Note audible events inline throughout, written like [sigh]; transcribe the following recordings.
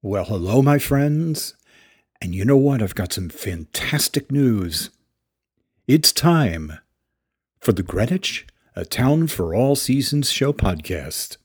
Well, hello, my friends. And you know what? I've got some fantastic news. It's time for the Greenwich, a Town for All Seasons show podcast.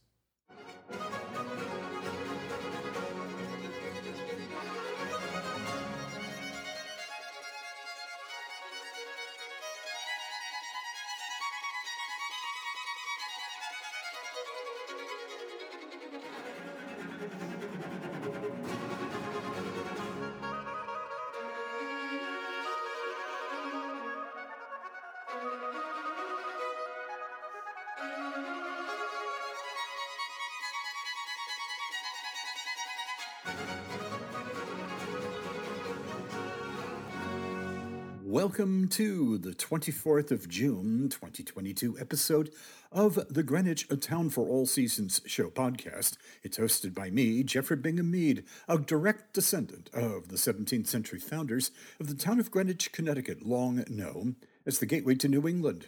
To the 24th of June, 2022 episode of the Greenwich A Town for All Seasons show podcast. It's hosted by me, Jeffrey Bingham Mead, a direct descendant of the 17th century founders of the town of Greenwich, Connecticut, long known as the gateway to New England.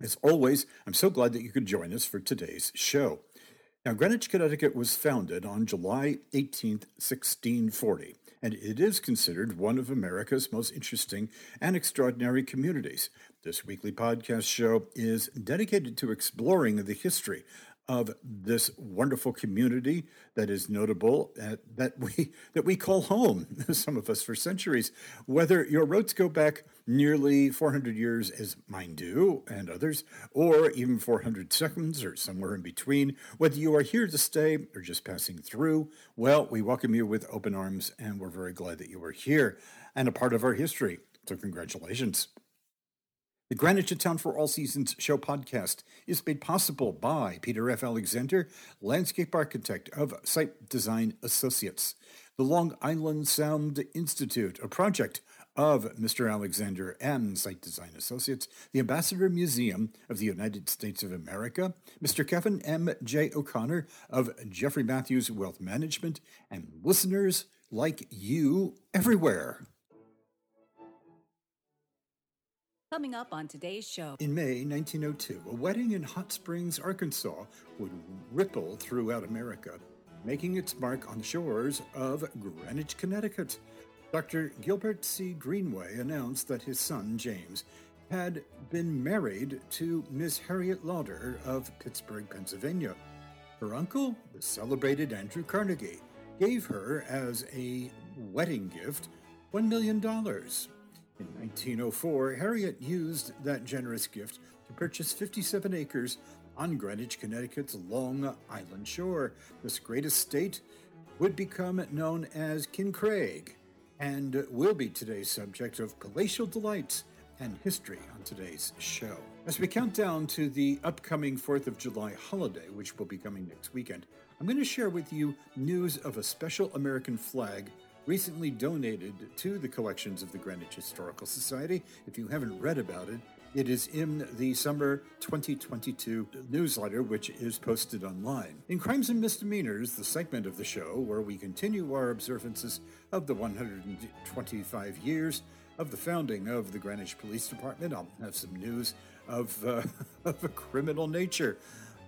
As always, I'm so glad that you could join us for today's show. Now, Greenwich, Connecticut was founded on July 18, 1640 and it is considered one of America's most interesting and extraordinary communities. This weekly podcast show is dedicated to exploring the history of this wonderful community that is notable uh, that we [laughs] that we call home [laughs] some of us for centuries. Whether your roots go back nearly 400 years as mine do and others or even 400 seconds or somewhere in between whether you are here to stay or just passing through well we welcome you with open arms and we're very glad that you are here and a part of our history. So congratulations the Greenwich A Town for All Seasons show podcast is made possible by Peter F. Alexander, landscape architect of Site Design Associates, the Long Island Sound Institute, a project of Mr. Alexander and Site Design Associates, the Ambassador Museum of the United States of America, Mr. Kevin M. J. O'Connor of Jeffrey Matthews Wealth Management, and listeners like you everywhere. Coming up on today's show. In May 1902, a wedding in Hot Springs, Arkansas would ripple throughout America, making its mark on the shores of Greenwich, Connecticut. Dr. Gilbert C. Greenway announced that his son, James, had been married to Miss Harriet Lauder of Pittsburgh, Pennsylvania. Her uncle, the celebrated Andrew Carnegie, gave her as a wedding gift $1 million. In 1904, Harriet used that generous gift to purchase 57 acres on Greenwich, Connecticut's Long Island shore. This great estate would become known as Kincraig and will be today's subject of palatial delights and history on today's show. As we count down to the upcoming 4th of July holiday, which will be coming next weekend, I'm going to share with you news of a special American flag recently donated to the collections of the Greenwich Historical Society. If you haven't read about it, it is in the summer 2022 newsletter, which is posted online. In Crimes and Misdemeanors, the segment of the show where we continue our observances of the 125 years of the founding of the Greenwich Police Department, I'll have some news of, uh, [laughs] of a criminal nature.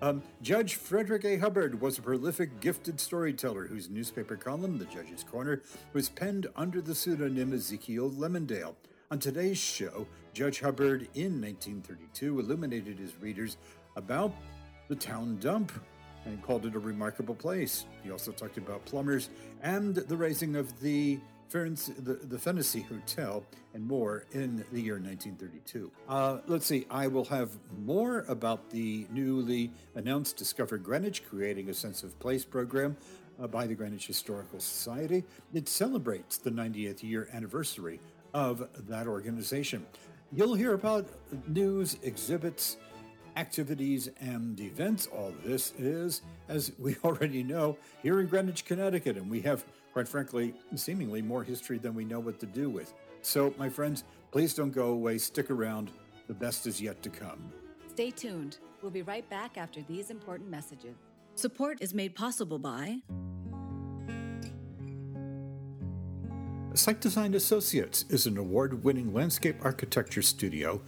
Um, Judge Frederick A. Hubbard was a prolific, gifted storyteller whose newspaper column, The Judge's Corner, was penned under the pseudonym Ezekiel Lemondale. On today's show, Judge Hubbard in 1932 illuminated his readers about the town dump and called it a remarkable place. He also talked about plumbers and the raising of the the, the Fennessy Hotel, and more in the year 1932. Uh, let's see, I will have more about the newly announced Discover Greenwich, creating a sense of place program uh, by the Greenwich Historical Society. It celebrates the 90th year anniversary of that organization. You'll hear about news, exhibits, activities, and events. All this is, as we [laughs] already know, here in Greenwich, Connecticut, and we have quite frankly, seemingly more history than we know what to do with. So, my friends, please don't go away. Stick around. The best is yet to come. Stay tuned. We'll be right back after these important messages. Support is made possible by Site Design Associates is an award winning landscape architecture studio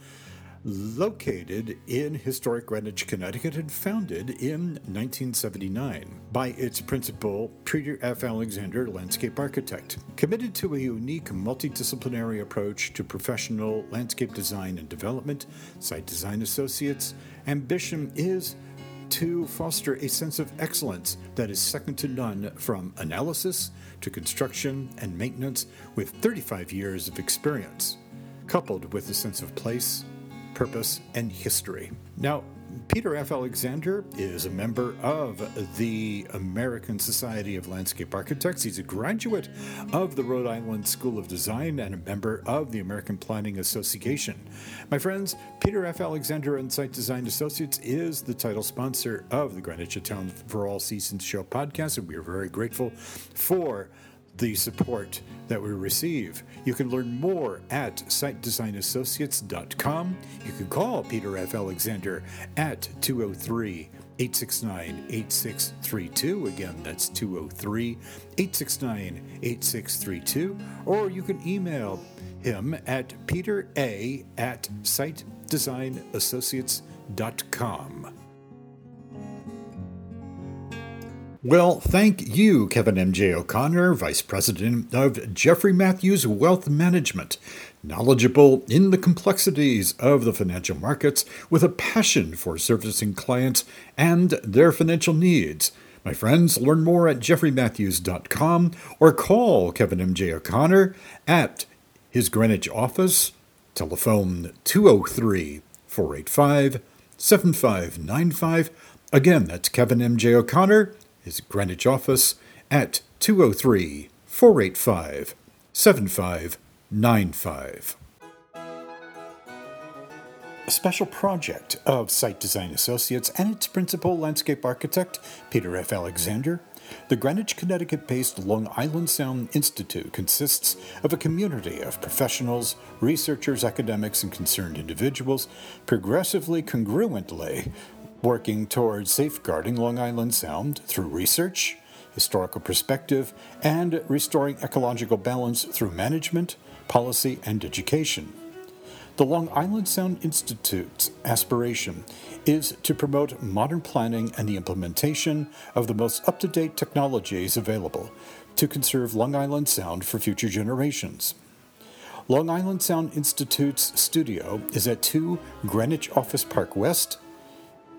located in historic Greenwich, Connecticut, and founded in 1979 by its principal, Peter F. Alexander, landscape architect. Committed to a unique multidisciplinary approach to professional landscape design and development, Site Design Associates' ambition is to foster a sense of excellence that is second to none from analysis to construction and maintenance with 35 years of experience, coupled with a sense of place, purpose, and history. Now, Peter F. Alexander is a member of the American Society of Landscape Architects. He's a graduate of the Rhode Island School of Design and a member of the American Planning Association. My friends, Peter F. Alexander and Site Design Associates is the title sponsor of the Greenwich Town for All Seasons Show podcast, and we are very grateful for the support that we receive. You can learn more at sitedesignassociates.com. You can call Peter F. Alexander at 203 869 8632. Again, that's 203 869 8632. Or you can email him at peter a at sitedesignassociates.com. Well, thank you, Kevin M.J. O'Connor, Vice President of Jeffrey Matthews Wealth Management, knowledgeable in the complexities of the financial markets with a passion for servicing clients and their financial needs. My friends, learn more at jeffreymatthews.com or call Kevin M.J. O'Connor at his Greenwich office, telephone 203 485 7595. Again, that's Kevin M.J. O'Connor his Greenwich office at 203 485 7595. A special project of Site Design Associates and its principal landscape architect, Peter F. Alexander. The Greenwich, Connecticut based Long Island Sound Institute consists of a community of professionals, researchers, academics, and concerned individuals, progressively congruently working towards safeguarding Long Island Sound through research, historical perspective, and restoring ecological balance through management, policy, and education. The Long Island Sound Institute's aspiration is to promote modern planning and the implementation of the most up to date technologies available to conserve Long Island Sound for future generations. Long Island Sound Institute's studio is at 2 Greenwich Office Park West,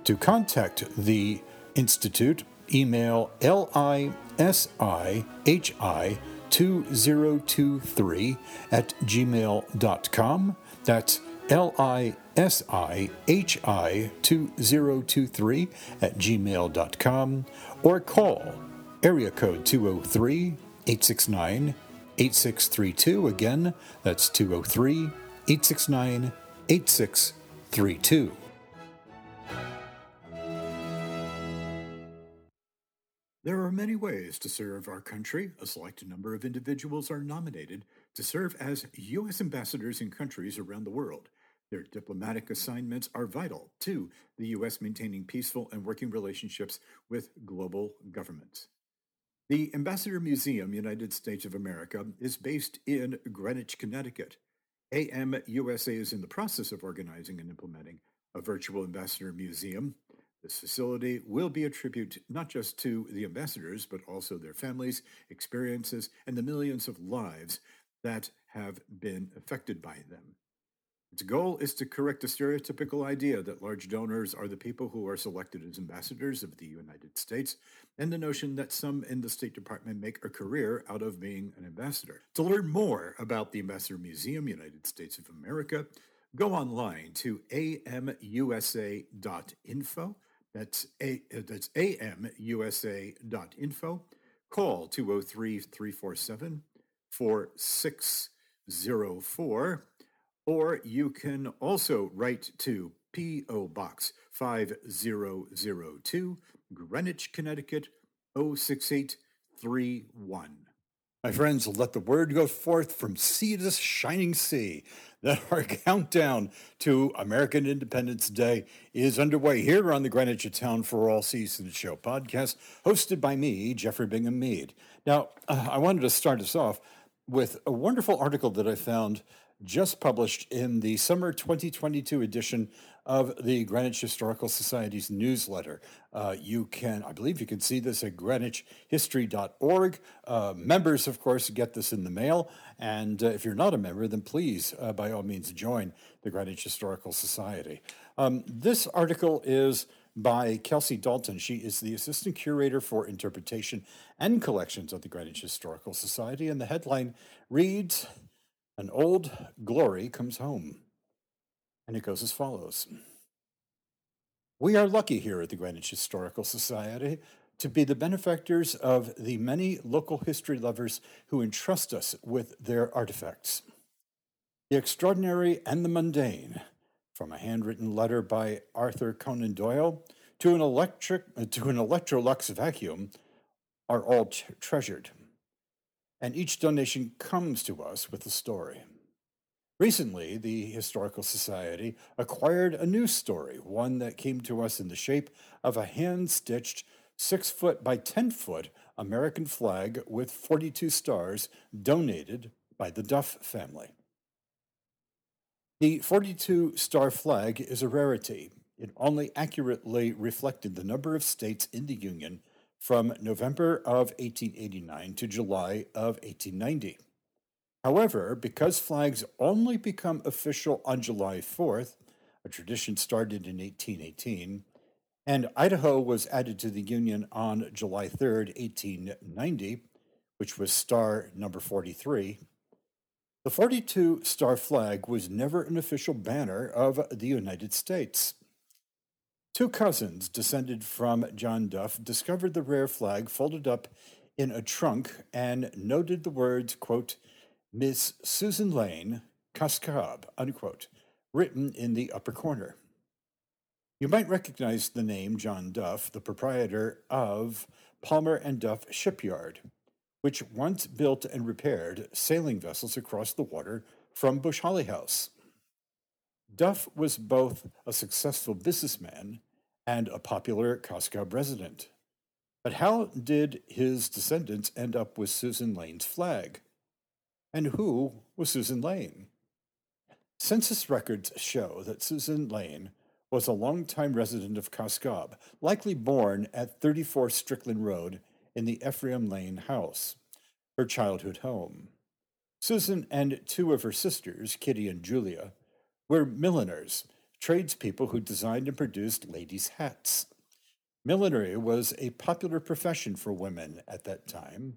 to contact the Institute, email lisihi2023 at gmail.com. That's lisihi2023 at gmail.com or call area code 203 869 8632. Again, that's 203 869 8632. There are many ways to serve our country. A select number of individuals are nominated to serve as U.S. ambassadors in countries around the world. Their diplomatic assignments are vital to the U.S. maintaining peaceful and working relationships with global governments. The Ambassador Museum, United States of America, is based in Greenwich, Connecticut. AMUSA is in the process of organizing and implementing a virtual ambassador museum this facility will be a tribute not just to the ambassadors, but also their families, experiences, and the millions of lives that have been affected by them. Its goal is to correct the stereotypical idea that large donors are the people who are selected as ambassadors of the United States, and the notion that some in the State Department make a career out of being an ambassador. To learn more about the Ambassador Museum, United States of America, go online to amusa.info that's a uh, that's amusa.info. Call 203-347-4604 or you can also write to PO Box 5002 Greenwich, Connecticut 06831. My friends, let the word go forth from sea to shining sea that [laughs] our countdown to American Independence Day is underway here on the Greenwich Town for All Seasons Show podcast, hosted by me, Jeffrey Bingham Mead. Now, uh, I wanted to start us off with a wonderful article that I found just published in the summer 2022 edition of the Greenwich Historical Society's newsletter. Uh, you can, I believe you can see this at greenwichhistory.org. Uh, members, of course, get this in the mail. And uh, if you're not a member, then please, uh, by all means, join the Greenwich Historical Society. Um, this article is by Kelsey Dalton. She is the Assistant Curator for Interpretation and Collections of the Greenwich Historical Society. And the headline reads An Old Glory Comes Home. And it goes as follows We are lucky here at the Greenwich Historical Society to be the benefactors of the many local history lovers who entrust us with their artifacts. The extraordinary and the mundane from a handwritten letter by Arthur Conan Doyle to an electric uh, to an Electrolux vacuum are all t- treasured. And each donation comes to us with a story. Recently, the Historical Society acquired a new story, one that came to us in the shape of a hand stitched, six foot by 10 foot American flag with 42 stars donated by the Duff family. The 42 star flag is a rarity. It only accurately reflected the number of states in the Union from November of 1889 to July of 1890. However, because flags only become official on July 4th, a tradition started in 1818, and Idaho was added to the Union on July 3rd, 1890, which was star number 43, the 42 star flag was never an official banner of the United States. Two cousins descended from John Duff discovered the rare flag folded up in a trunk and noted the words, quote, Miss Susan Lane, Cos Cob, unquote, written in the upper corner. You might recognize the name John Duff, the proprietor of Palmer and Duff Shipyard, which once built and repaired sailing vessels across the water from Bush Holley House. Duff was both a successful businessman and a popular Cos Cob resident. But how did his descendants end up with Susan Lane's flag? And who was Susan Lane? Census records show that Susan Lane was a longtime resident of Cos Cob, likely born at 34 Strickland Road in the Ephraim Lane house, her childhood home. Susan and two of her sisters, Kitty and Julia, were milliners, tradespeople who designed and produced ladies' hats. Millinery was a popular profession for women at that time,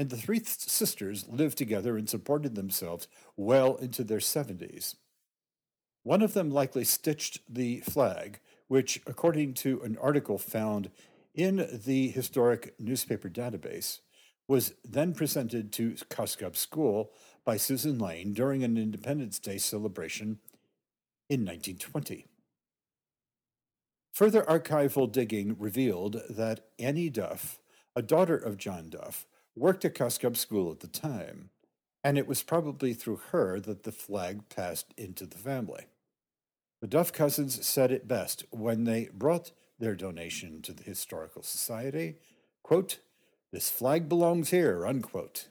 and the three th- sisters lived together and supported themselves well into their 70s. One of them likely stitched the flag, which, according to an article found in the historic newspaper database, was then presented to Cos Cob School by Susan Lane during an Independence Day celebration in 1920. Further archival digging revealed that Annie Duff, a daughter of John Duff, worked at Cos Cob School at the time, and it was probably through her that the flag passed into the family. The Duff cousins said it best when they brought their donation to the Historical Society. Quote, this flag belongs here, unquote.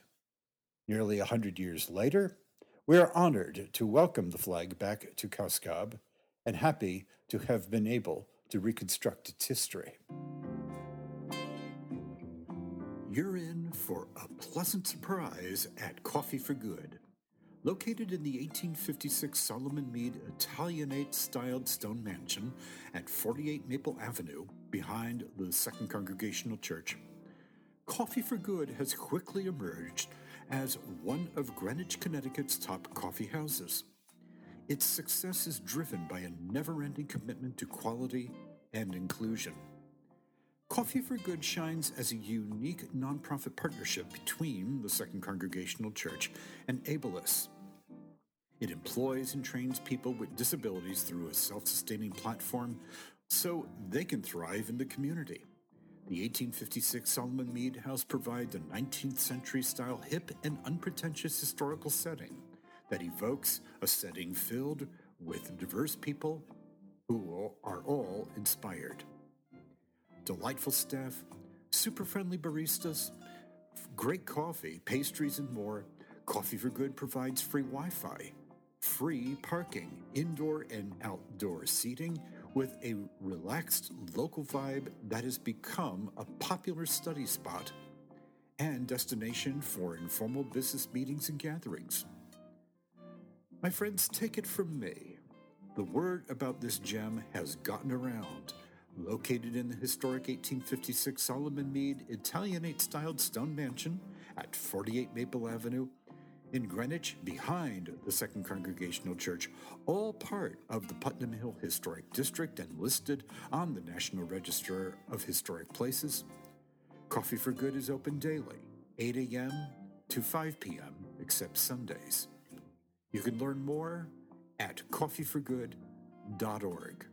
Nearly a hundred years later, we are honored to welcome the flag back to Cascab and happy to have been able to reconstruct its history. You're in for a pleasant surprise at Coffee for Good. Located in the 1856 Solomon Mead Italianate styled stone mansion at 48 Maple Avenue behind the Second Congregational Church, Coffee for Good has quickly emerged as one of Greenwich, Connecticut's top coffee houses. Its success is driven by a never ending commitment to quality and inclusion. Coffee for Good shines as a unique nonprofit partnership between the Second Congregational Church and Abilis. It employs and trains people with disabilities through a self sustaining platform so they can thrive in the community. The 1856 Solomon Mead House provides a 19th century style hip and unpretentious historical setting that evokes a setting filled with diverse people who are all inspired. Delightful staff, super friendly baristas, great coffee, pastries, and more. Coffee for Good provides free Wi Fi free parking, indoor and outdoor seating, with a relaxed local vibe that has become a popular study spot and destination for informal business meetings and gatherings. My friends, take it from me. The word about this gem has gotten around. Located in the historic 1856 Solomon Mead Italianate styled stone mansion at 48 Maple Avenue in Greenwich behind the Second Congregational Church, all part of the Putnam Hill Historic District and listed on the National Register of Historic Places. Coffee for Good is open daily, 8 a.m. to 5 p.m., except Sundays. You can learn more at coffeeforgood.org.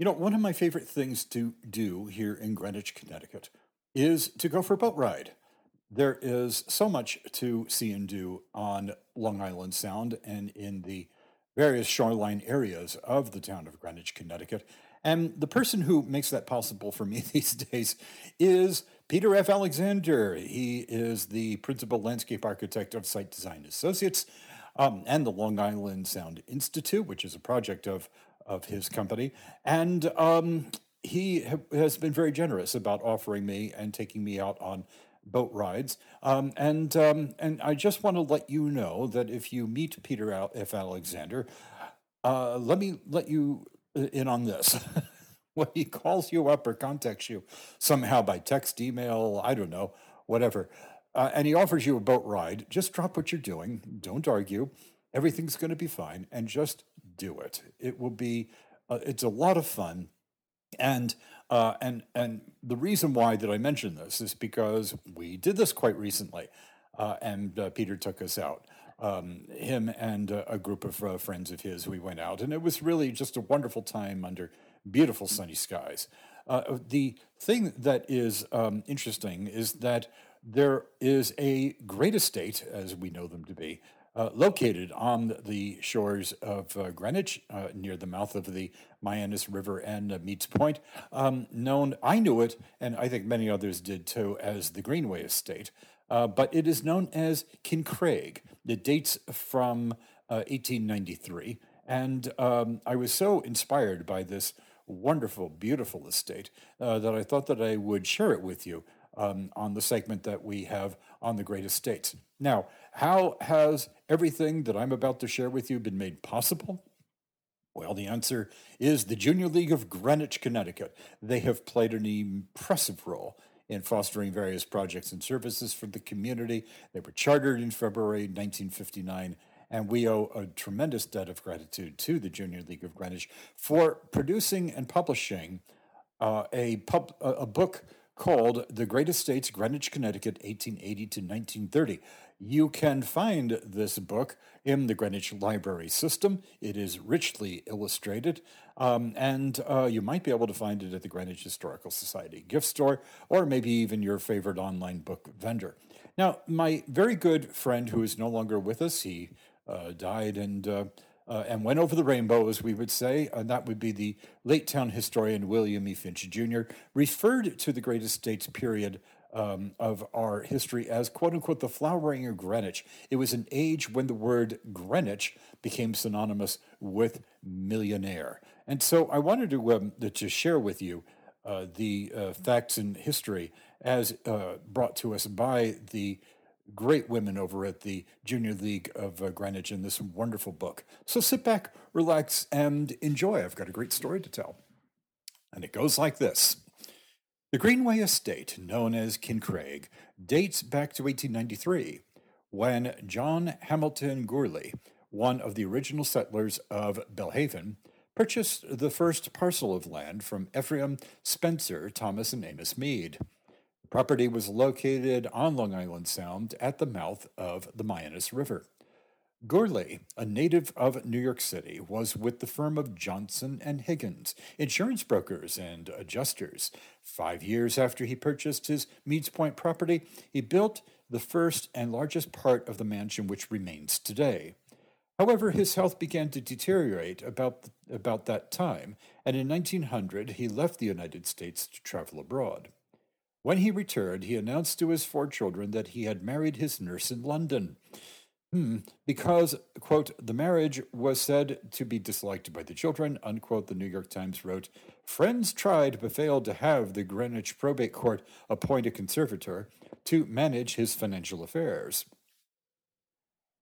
You know, one of my favorite things to do here in Greenwich, Connecticut is to go for a boat ride. There is so much to see and do on Long Island Sound and in the various shoreline areas of the town of Greenwich, Connecticut. And the person who makes that possible for me [laughs] these days is Peter F. Alexander. He is the principal landscape architect of Site Design Associates um, and the Long Island Sound Institute, which is a project of, of his company. And um, he ha- has been very generous about offering me and taking me out on boat rides. Um, and um, and I just want to let you know that if you meet Peter Al- F. Alexander, uh, let me let you uh, in on this. [laughs] when he calls you up or contacts you somehow by text, email, I don't know, whatever, uh, and he offers you a boat ride, just drop what you're doing. Don't argue. Everything's going to be fine, and just do it. It will be. Uh, it's a lot of fun, and uh, and and the reason why that I mention this is because we did this quite recently, uh, and uh, Peter took us out. Um, him and a group of uh, friends of his, we went out, and it was really just a wonderful time under beautiful sunny skies. Uh, the thing that is um, interesting is that there is a great estate, as we know them to be, uh, located on the shores of uh, Greenwich, uh, near the mouth of the Mianus River and uh, Meads Point, um, known, I knew it, and I think many others did too, as the Greenway Estate, uh, but it is known as Kincraig. It dates from 1893, uh, and um, I was so inspired by this wonderful, beautiful estate that I thought that I would share it with you um, on the segment that we have on the great estates. Now, how has everything that I'm about to share with you been made possible? Well, the answer is the Junior League of Greenwich, Connecticut. They have played an impressive role in fostering various projects and services for the community. They were chartered in February 1959, and we owe a tremendous debt of gratitude to the Junior League of Greenwich for producing and publishing uh, a, pub, a book called The Great Estates, Greenwich, Connecticut, 1880 to 1930. You can find this book in the Greenwich Library System. It is richly illustrated, um, and uh, you might be able to find it at the Greenwich Historical Society gift store or maybe even your favorite online book vendor. Now, my very good friend who is no longer with us, he uh, died and uh, uh, and went over the rainbow, as we would say, and that would be the late town historian William E. Finch Jr., referred to the greatest states period um, of our history as quote unquote the flowering of Greenwich. It was an age when the word Greenwich became synonymous with millionaire. And so I wanted to, um, to share with you uh, the uh, facts and history as uh, brought to us by the great women over at the Junior League of uh, Greenwich in this wonderful book. So sit back, relax, and enjoy. I've got a great story to tell. And it goes like this The Greenway Estate, known as Kincraig, dates back to 1893 when John Hamilton Gourley, one of the original settlers of Belle Haven, purchased the first parcel of land from Ephraim Spencer, Thomas, and Amos Mead. Property was located on Long Island Sound at the mouth of the Mianus River. Gourley, a native of New York City, was with the firm of Johnson and Higgins, insurance brokers and adjusters. Five years after he purchased his Meads Point property, he built the first and largest part of the mansion which remains today. However, his health began to deteriorate about, about that time, and in 1900 he left the United States to travel abroad. When he returned, he announced to his four children that he had married his nurse in London. Hmm, because, quote, the marriage was said to be disliked by the children, unquote, the New York Times wrote. Friends tried but failed to have the Greenwich Probate Court appoint a conservator to manage his financial affairs.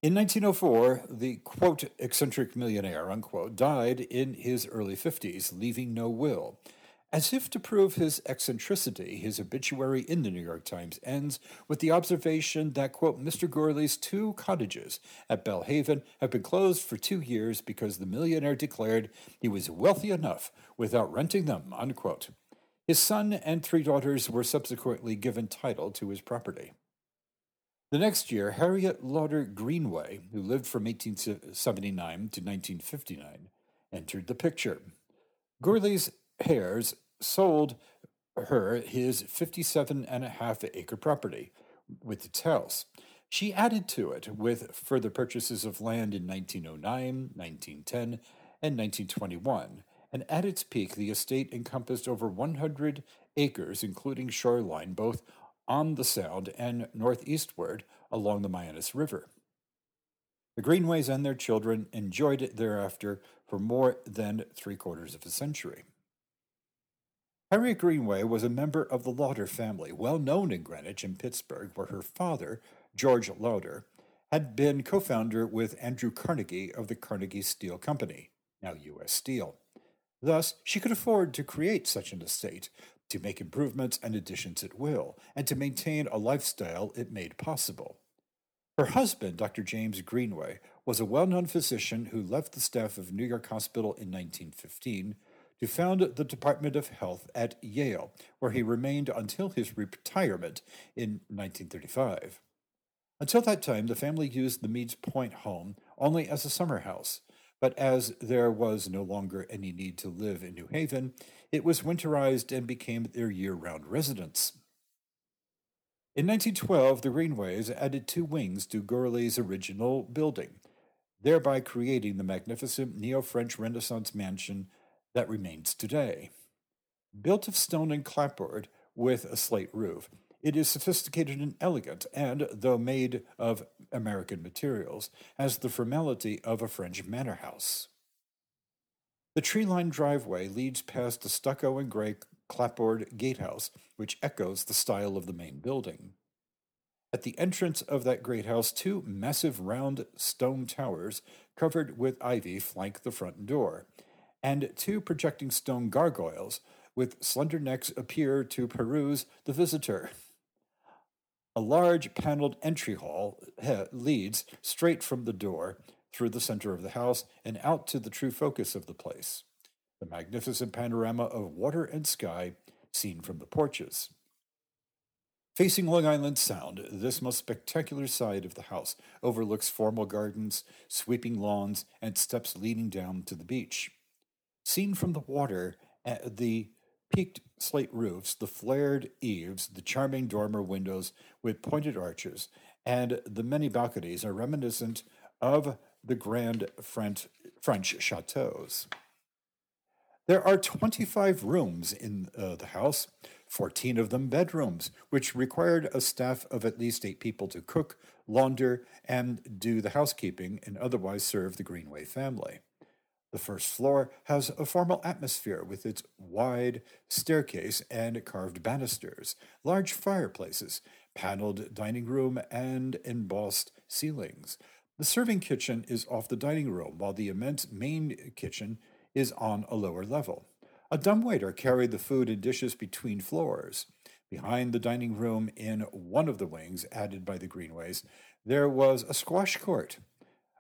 In 1904, the quote, eccentric millionaire, unquote, died in his early 50s, leaving no will. As if to prove his eccentricity, his obituary in the New York Times ends with the observation that, quote, Mr. Gourley's two cottages at Belle Haven have been closed for two years because the millionaire declared he was wealthy enough without renting them, unquote. His son and three daughters were subsequently given title to his property. The next year, Harriet Lauder Greenway, who lived from 1879 to 1959, entered the picture. Gourley's Hares sold her his 57 and a half acre property with its house. She added to it with further purchases of land in 1909, 1910, and 1921. And at its peak, the estate encompassed over 100 acres, including shoreline both on the Sound and northeastward along the Mianus River. The Greenways and their children enjoyed it thereafter for more than three quarters of a century. Harriet Greenway was a member of the Lauder family, well known in Greenwich and Pittsburgh, where her father, George Lauder, had been co founder with Andrew Carnegie of the Carnegie Steel Company, now U.S. Steel. Thus, she could afford to create such an estate, to make improvements and additions at will, and to maintain a lifestyle it made possible. Her husband, Dr. James Greenway, was a well known physician who left the staff of New York Hospital in 1915 to found the Department of Health at Yale, where he remained until his retirement in 1935. Until that time, the family used the Meads Point home only as a summer house, but as there was no longer any need to live in New Haven, it was winterized and became their year round residence. In 1912, the Greenways added two wings to Gourley's original building, thereby creating the magnificent neo French Renaissance mansion that remains today. Built of stone and clapboard with a slate roof, it is sophisticated and elegant, and, though made of American materials, has the formality of a French manor house. The tree lined driveway leads past the stucco and gray clapboard gatehouse, which echoes the style of the main building. At the entrance of that great house, two massive round stone towers covered with ivy flank the front door, and two projecting stone gargoyles with slender necks appear to peruse the visitor. A large paneled entry hall leads straight from the door through the center of the house and out to the true focus of the place the magnificent panorama of water and sky seen from the porches. Facing Long Island Sound, this most spectacular side of the house overlooks formal gardens, sweeping lawns, and steps leading down to the beach. Seen from the water, the peaked slate roofs, the flared eaves, the charming dormer windows with pointed arches, and the many balconies are reminiscent of the grand French, French chateaus. There are 25 rooms in uh, the house, 14 of them bedrooms, which required a staff of at least eight people to cook, launder, and do the housekeeping and otherwise serve the Greenway family. The first floor has a formal atmosphere with its wide staircase and carved banisters, large fireplaces, paneled dining room, and embossed ceilings. The serving kitchen is off the dining room, while the immense main kitchen is on a lower level. A dumbwaiter carried the food and dishes between floors. Behind the dining room, in one of the wings added by the Greenways, there was a squash court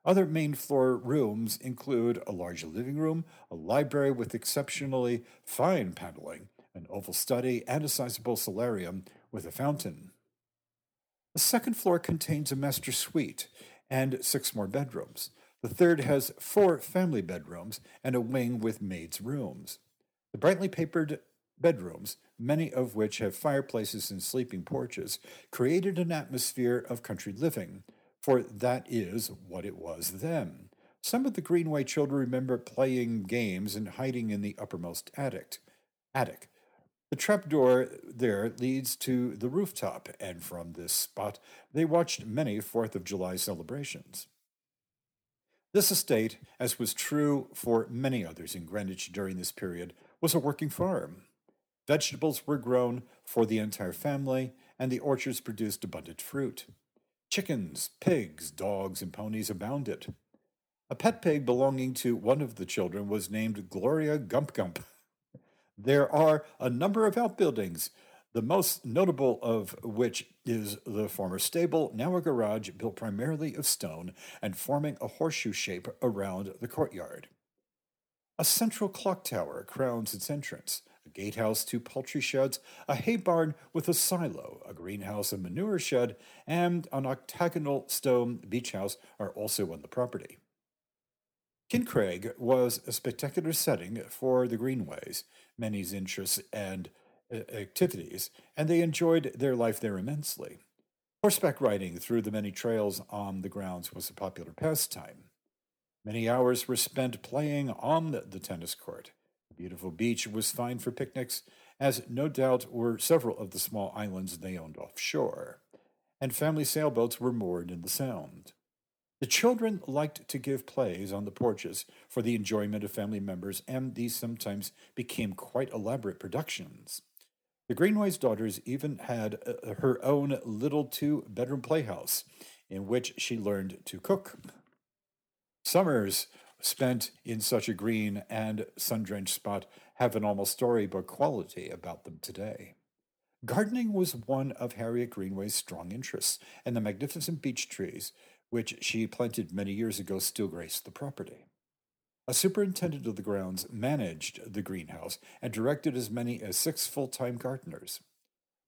other main floor rooms include a large living room, a library with exceptionally fine paneling, an oval study, and a sizable solarium with a fountain. The second floor contains a master suite and six more bedrooms. The third has four family bedrooms and a wing with maids' rooms. The brightly papered bedrooms, many of which have fireplaces and sleeping porches, created an atmosphere of country living for that is what it was then. Some of the Greenway children remember playing games and hiding in the uppermost attic. Attic. The trapdoor there leads to the rooftop, and from this spot they watched many Fourth of July celebrations. This estate, as was true for many others in Greenwich during this period, was a working farm. Vegetables were grown for the entire family, and the orchards produced abundant fruit. Chickens, pigs, dogs, and ponies abounded. A pet pig belonging to one of the children was named Gloria Gump Gump. [laughs] There are a number of outbuildings, the most notable of which is the former stable, now a garage built primarily of stone and forming a horseshoe shape around the courtyard. A central clock tower crowns its entrance, a gatehouse, two poultry sheds, a hay barn with a silo, a greenhouse, a manure shed, and an octagonal stone beach house are also on the property. Kincraig was a spectacular setting for the Greenways, many's interests and uh, activities, and they enjoyed their life there immensely. Horseback riding through the many trails on the grounds was a popular pastime. Many hours were spent playing on the tennis court. Beautiful beach was fine for picnics, as no doubt were several of the small islands they owned offshore, and family sailboats were moored in the Sound. The children liked to give plays on the porches for the enjoyment of family members, and these sometimes became quite elaborate productions. The Greenway's daughters even had uh, her own little two bedroom playhouse in which she learned to cook. Summers spent in such a green and sun drenched spot have an almost storybook quality about them today. Gardening was one of Harriet Greenway's strong interests, and the magnificent beech trees which she planted many years ago, still grace the property. A superintendent of the grounds managed the greenhouse and directed as many as six full time gardeners.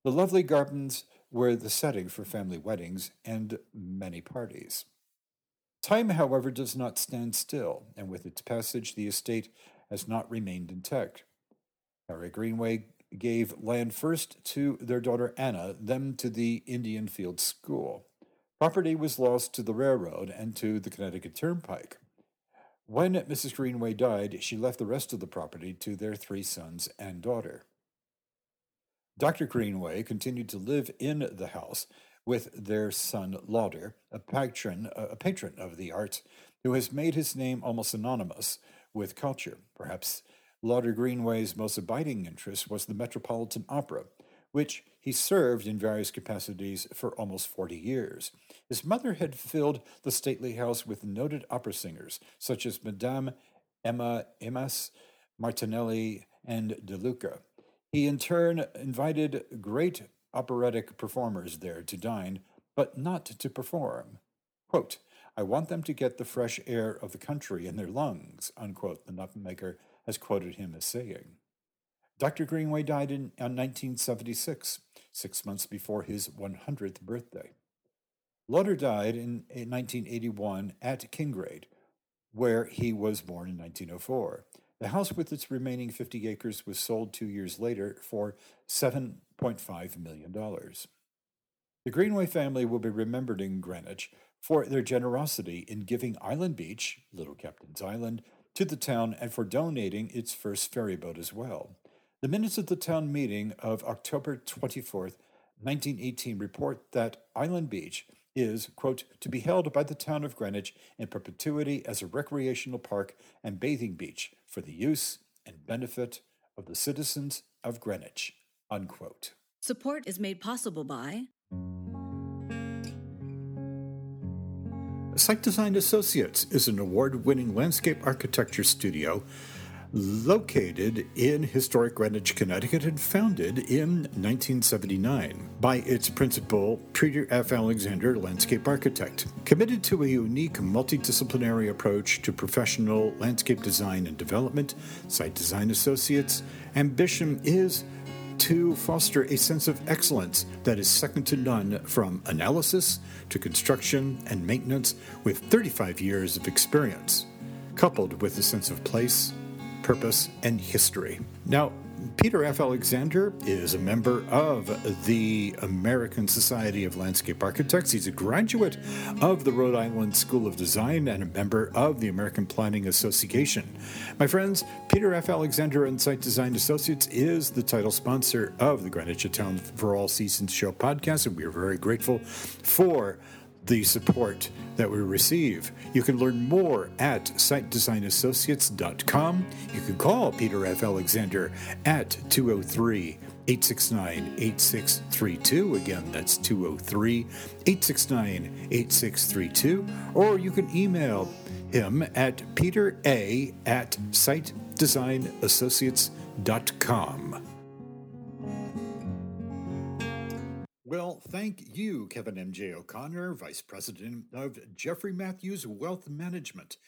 The lovely gardens were the setting for family weddings and many parties. Time, however, does not stand still, and with its passage, the estate has not remained intact. Harry Greenway gave land first to their daughter Anna, then to the Indian Field School. Property was lost to the railroad and to the Connecticut Turnpike. When Mrs. Greenway died, she left the rest of the property to their three sons and daughter. Dr. Greenway continued to live in the house with their son Lauder, a patron, a patron of the arts, who has made his name almost synonymous with culture. Perhaps Lauder Greenway's most abiding interest was the Metropolitan Opera, which he served in various capacities for almost 40 years. His mother had filled the stately house with noted opera singers, such as Madame Emma Eames, Martinelli, and De Luca. He in turn invited great operatic performers there to dine, but not to perform. Quote, I want them to get the fresh air of the country in their lungs, unquote, the Nutmegger has quoted him as saying. Dr. Greenway died in, uh, in 1976, six months before his 100th birthday. Lauder died in, in 1981 at Kincraig, where he was born in 1904. The house with its remaining 50 acres was sold two years later for $7.5 million. The Greenway family will be remembered in Greenwich for their generosity in giving Island Beach, Little Captain's Island, to the town and for donating its first ferryboat as well. The minutes of the town meeting of October 24th, 1918 report that Island Beach is, quote, to be held by the town of Greenwich in perpetuity as a recreational park and bathing beach for the use and benefit of the citizens of Greenwich, unquote. Support is made possible by Site Design Associates is an award winning landscape architecture studio located in historic Greenwich, Connecticut, and founded in 1979 by its principal, Peter F. Alexander, landscape architect. Committed to a unique multidisciplinary approach to professional landscape design and development, Site Design Associates' ambition is to foster a sense of excellence that is second to none from analysis to construction and maintenance with 35 years of experience, coupled with a sense of place purpose, and history. Now, Peter F. Alexander is a member of the American Society of Landscape Architects. He's a graduate of the Rhode Island School of Design and a member of the American Planning Association. My friends, Peter F. Alexander and Site Design Associates is the title sponsor of the Greenwich Town for All Seasons Show podcast, and we are very grateful for the support that we receive. You can learn more at sitedesignassociates.com. You can call Peter F. Alexander at 203 869 8632. Again, that's 203 869 8632. Or you can email him at peter a at sitedesignassociates.com. Well, thank you, Kevin M.J. O'Connor, Vice President of Jeffrey Matthews Wealth Management,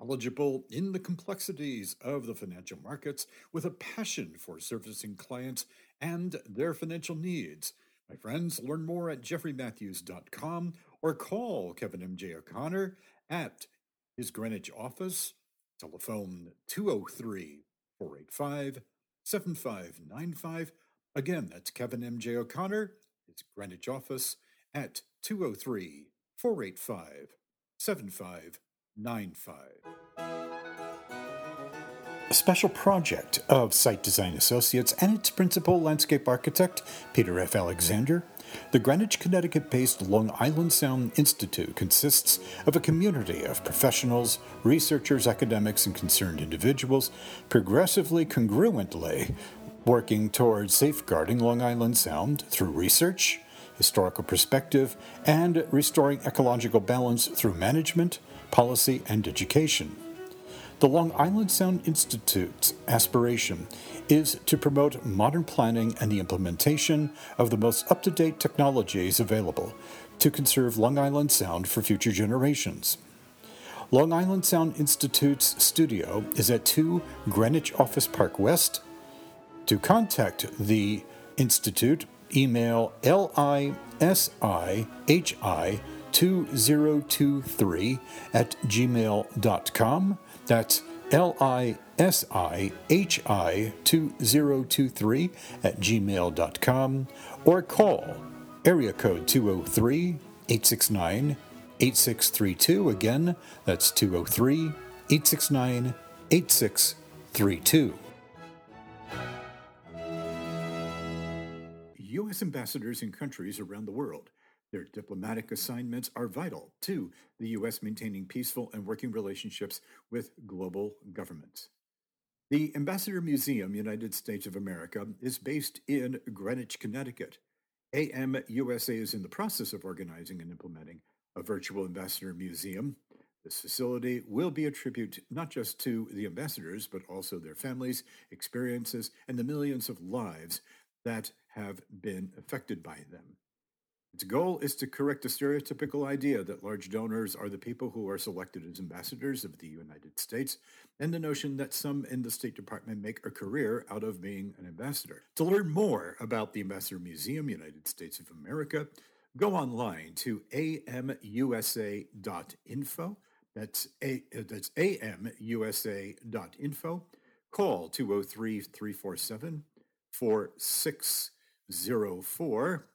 knowledgeable in the complexities of the financial markets with a passion for servicing clients and their financial needs. My friends, learn more at jeffreymatthews.com or call Kevin M.J. O'Connor at his Greenwich office, telephone 203 485 7595. Again, that's Kevin M.J. O'Connor its Greenwich office at 203 485 7595. A special project of Site Design Associates and its principal landscape architect, Peter F. Alexander. The Greenwich, Connecticut based Long Island Sound Institute consists of a community of professionals, researchers, academics, and concerned individuals, progressively congruently working towards safeguarding Long Island Sound through research, historical perspective, and restoring ecological balance through management, policy, and education. The Long Island Sound Institute's aspiration is to promote modern planning and the implementation of the most up to date technologies available to conserve Long Island Sound for future generations. Long Island Sound Institute's studio is at 2 Greenwich Office Park West, to contact the Institute, email lisihi2023 at gmail.com. That's lisihi2023 at gmail.com or call area code 203 869 8632. Again, that's 203 869 8632. U.S. ambassadors in countries around the world. Their diplomatic assignments are vital to the U.S. maintaining peaceful and working relationships with global governments. The Ambassador Museum, United States of America, is based in Greenwich, Connecticut. AMUSA is in the process of organizing and implementing a virtual ambassador museum. This facility will be a tribute not just to the ambassadors, but also their families, experiences, and the millions of lives that have been affected by them. Its goal is to correct the stereotypical idea that large donors are the people who are selected as ambassadors of the United States, and the notion that some in the State Department make a career out of being an ambassador. To learn more about the Ambassador Museum, United States of America, go online to amusa.info. That's, a, that's amusa.info. Call 203 347 4604,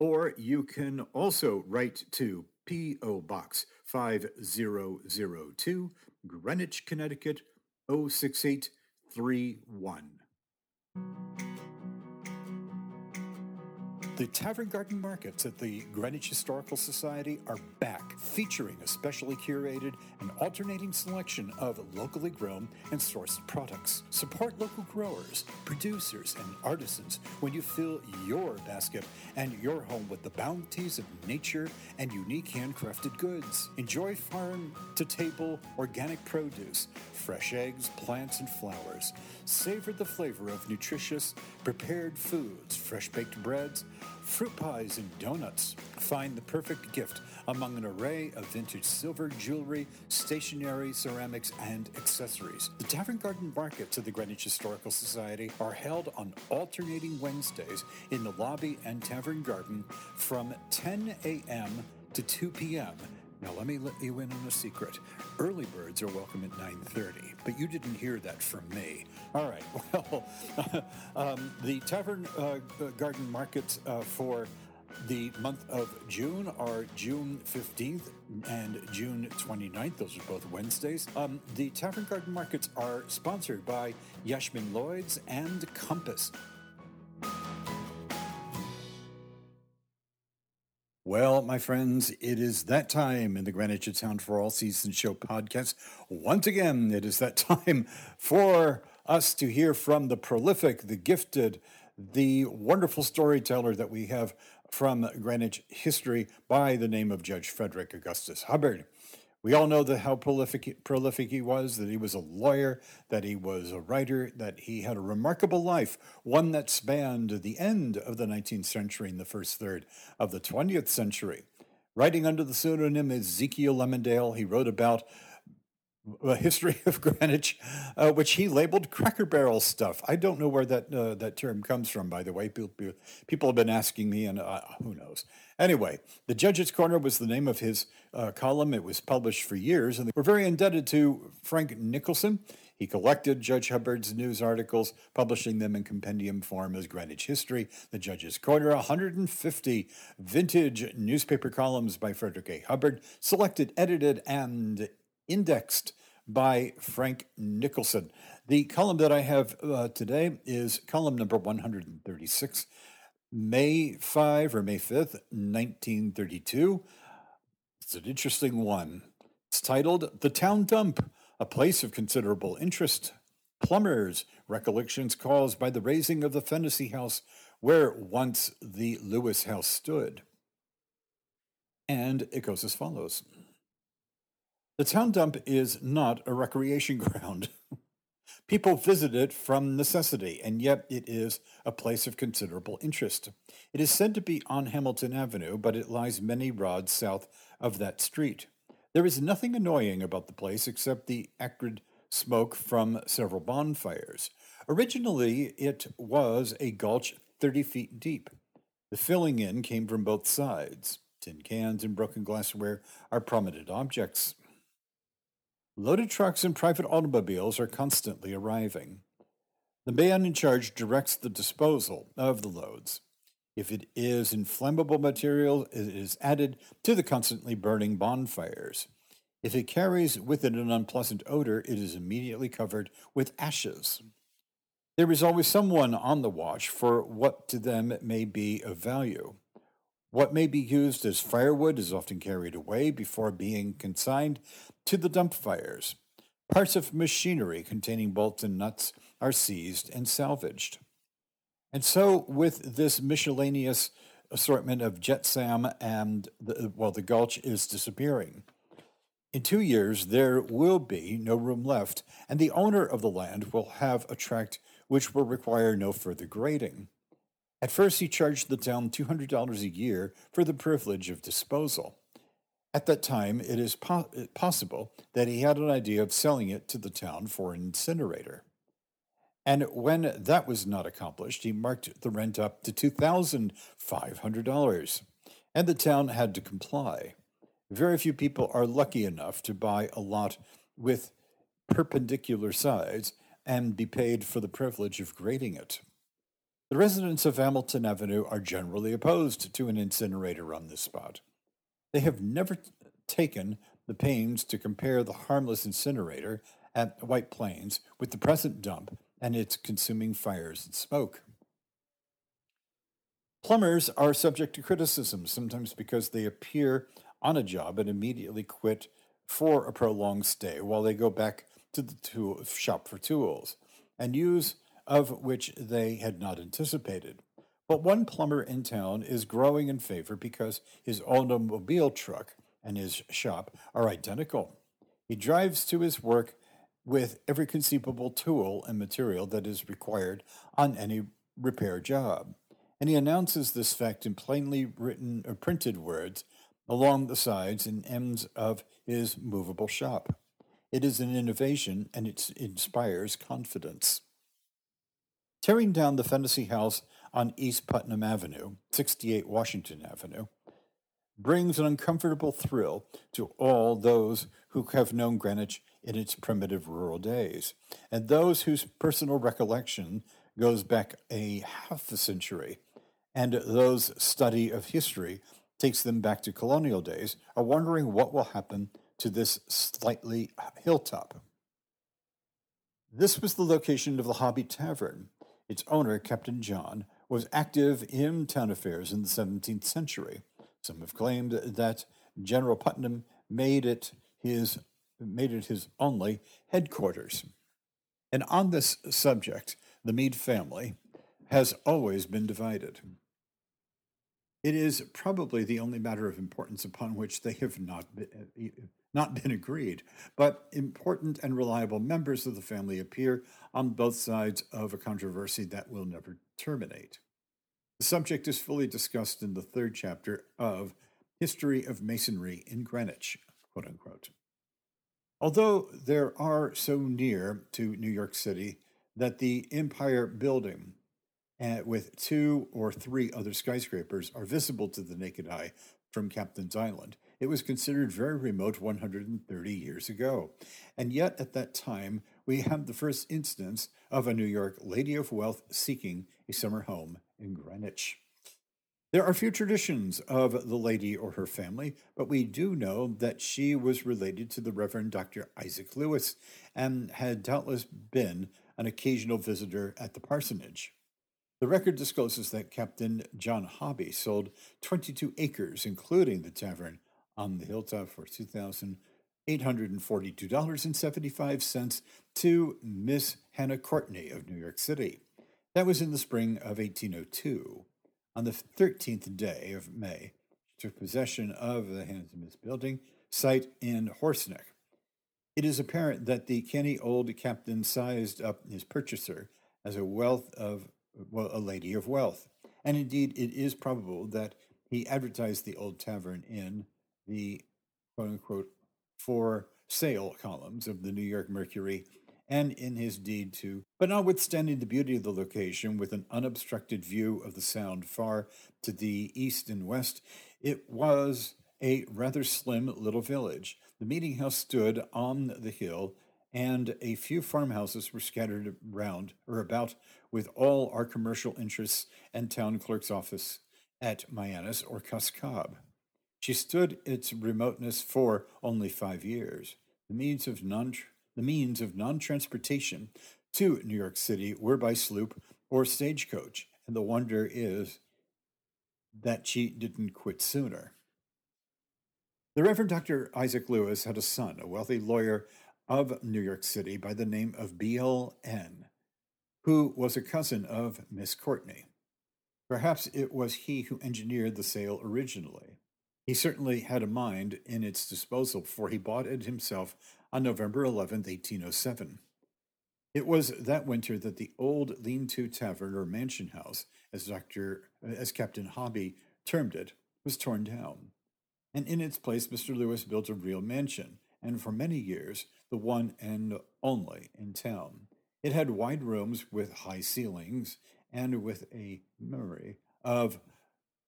or you can also write to P.O. Box 5002, Greenwich, Connecticut 06831. The Tavern Garden Markets at the Greenwich Historical Society are back, featuring a specially curated and alternating selection of locally grown and sourced products. Support local growers, producers, and artisans when you fill your basket and your home with the bounties of nature and unique handcrafted goods. Enjoy farm to table organic produce, fresh eggs, plants, and flowers. Savor the flavor of nutritious, prepared foods, fresh baked breads, fruit pies, and donuts. Find the perfect gift among an array of vintage silver, jewelry, stationery, ceramics, and accessories. The Tavern Garden Markets of the Greenwich Historical Society are held on alternating Wednesdays in the lobby and Tavern Garden from 10 a.m. to 2 p.m. Now let me let you in on a secret. Early birds are welcome at 9:30, but you didn't hear that from me. All right. [laughs] Well, [laughs] um, the Tavern uh, Garden markets uh, for the month of June are June 15th and June 29th. Those are both Wednesdays. Um, the Tavern Garden markets are sponsored by Yashmin Lloyds and Compass. Well, my friends, it is that time in the Greenwich Town for All Seasons Show podcast. Once again, it is that [laughs] time for us to hear from the prolific, the gifted, the wonderful storyteller that we have from Greenwich history by the name of Judge Frederick Augustus Hubbard. We all know that how prolific prolific he was, that he was a lawyer, that he was a writer, that he had a remarkable life, one that spanned the end of the 19th century and the first third of the 20th century. Writing under the pseudonym Ezekiel Lemondale, he wrote about a history [laughs] of Greenwich, uh, which he labeled Cracker Barrel stuff. I don't know where that uh, that term comes from, by the way. People, people have been asking me, and uh, who knows. Anyway, the Judge's Corner was the name of his uh, column. It was published for years, and we're very indebted to Frank Nicholson. He collected Judge Hubbard's news articles, publishing them in compendium form as Greenwich History, The Judge's Corner, 150 vintage newspaper columns by Frederick A. Hubbard, selected, edited, and indexed by Frank Nicholson. The column that I have uh, today is column number 136, May 5 or May 5th, 1932. It's an interesting one. It's titled The Town Dump, a place of considerable interest. Plumbers, recollections caused by the razing of the Fennessy House, where once the Lewis House stood. And it goes as follows. The town dump is not a recreation [laughs] ground. People visit it from necessity, and yet it is a place of considerable interest. It is said to be on Hamilton Avenue, but it lies many rods south of that street. There is nothing annoying about the place except the acrid smoke from several bonfires. Originally, it was a gulch 30 feet deep. The filling in came from both sides. Tin cans and broken glassware are prominent objects. Loaded trucks and private automobiles are constantly arriving. The man in charge directs the disposal of the loads. If it is inflammable material, it is added to the constantly burning bonfires. If it carries with it an unpleasant odor, it is immediately covered with ashes. There is always someone on the watch for what to them may be of value. What may be used as firewood is often carried away before being consigned to the dump fires. Parts of machinery containing bolts and nuts are seized and salvaged. And so, with this miscellaneous assortment of jetsam and the, well, the gulch is disappearing. In two years, there will be no room left, and the owner of the land will have a tract which will require no further grading. At first, he charged the town $200 a year for the privilege of disposal. At that time, it is po- possible that he had an idea of selling it to the town for an incinerator. And when that was not accomplished, he marked the rent up to $2,500, and the town had to comply. Very few people are lucky enough to buy a lot with perpendicular sides and be paid for the privilege of grading it. The residents of Hamilton Avenue are generally opposed to an incinerator on this spot. They have never taken the pains to compare the harmless incinerator at White Plains with the present dump and its consuming fires and smoke. Plumbers are subject to criticism, sometimes because they appear on a job and immediately quit for a prolonged stay while they go back to the tool shop for tools and use of which they had not anticipated. But one plumber in town is growing in favor because his automobile truck and his shop are identical. He drives to his work with every conceivable tool and material that is required on any repair job. And he announces this fact in plainly written or printed words along the sides and ends of his movable shop. It is an innovation and it inspires confidence. Tearing down the Fennessy House on East Putnam Avenue, 68 Washington Avenue, brings an uncomfortable thrill to all those who have known Greenwich in its primitive rural days, and those whose personal recollection goes back a half a century, and those study of history takes them back to colonial days, are wondering what will happen to this slightly hilltop. This was the location of the Hobby Tavern. Its owner, Captain John, was active in town affairs in the 17th century. Some have claimed that General Putnam made it his made it his only headquarters. And on this subject, the Mead family has always been divided. It is probably the only matter of importance upon which they have not been, not been agreed, but important and reliable members of the family appear on both sides of a controversy that will never terminate. The subject is fully discussed in the third chapter of History of Masonry in Greenwich, quote unquote. Although there are so near to New York City that the Empire Building uh, with two or three other skyscrapers are visible to the naked eye from Captain's Island. It was considered very remote 130 years ago. And yet, at that time, we have the first instance of a New York lady of wealth seeking a summer home in Greenwich. There are few traditions of the lady or her family, but we do know that she was related to the Reverend Dr. Isaac Lewis and had doubtless been an occasional visitor at the parsonage. The record discloses that Captain John Hobby sold 22 acres, including the tavern, on the hilltop for $2,842.75 to Miss Hannah Courtney of New York City. That was in the spring of 1802. On the 13th day of May, she took possession of the Handsomest Building site in Horseneck. It is apparent that the canny old captain sized up his purchaser as a wealth of well, a lady of wealth. And indeed, it is probable that he advertised the old tavern in the quote unquote for sale columns of the New York Mercury and in his deed to, but notwithstanding the beauty of the location with an unobstructed view of the sound far to the east and west, it was a rather slim little village. The meeting house stood on the hill, and a few farmhouses were scattered around or about with all our commercial interests and town clerk's office at Mianus or Cos Cob. She stood its remoteness for only five years. The means of non the means of non-transportation to New York City were by sloop or stagecoach, and the wonder is that she didn't quit sooner. The Reverend Dr. Isaac Lewis had a son, a wealthy lawyer of New York City by the name of B.L.N who was a cousin of Miss Courtney. Perhaps it was he who engineered the sale originally. He certainly had a mind in its disposal, for he bought it himself on November 11, 1807. It was that winter that the old lean-to tavern or mansion house, as Dr. as Captain Hobby termed it, was torn down. And in its place Mr. Lewis built a real mansion, and for many years the one and only in town. It had wide rooms with high ceilings and with a memory of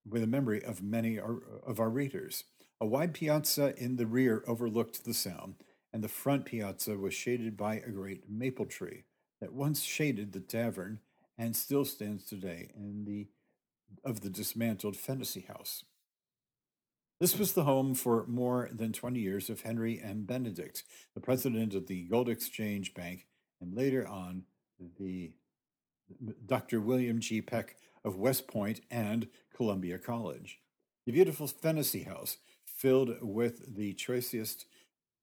with a memory of many of our readers. A wide piazza in the rear overlooked the sound, and the front piazza was shaded by a great maple tree that once shaded the tavern and still stands today in the of the dismantled Fennessy House. This was the home for more than 20 years of Henry M. Benedict, the president of the Gold Exchange Bank and later on the Dr. William G. Peck of West Point and Columbia College. The beautiful Fennessy House, filled with the choicest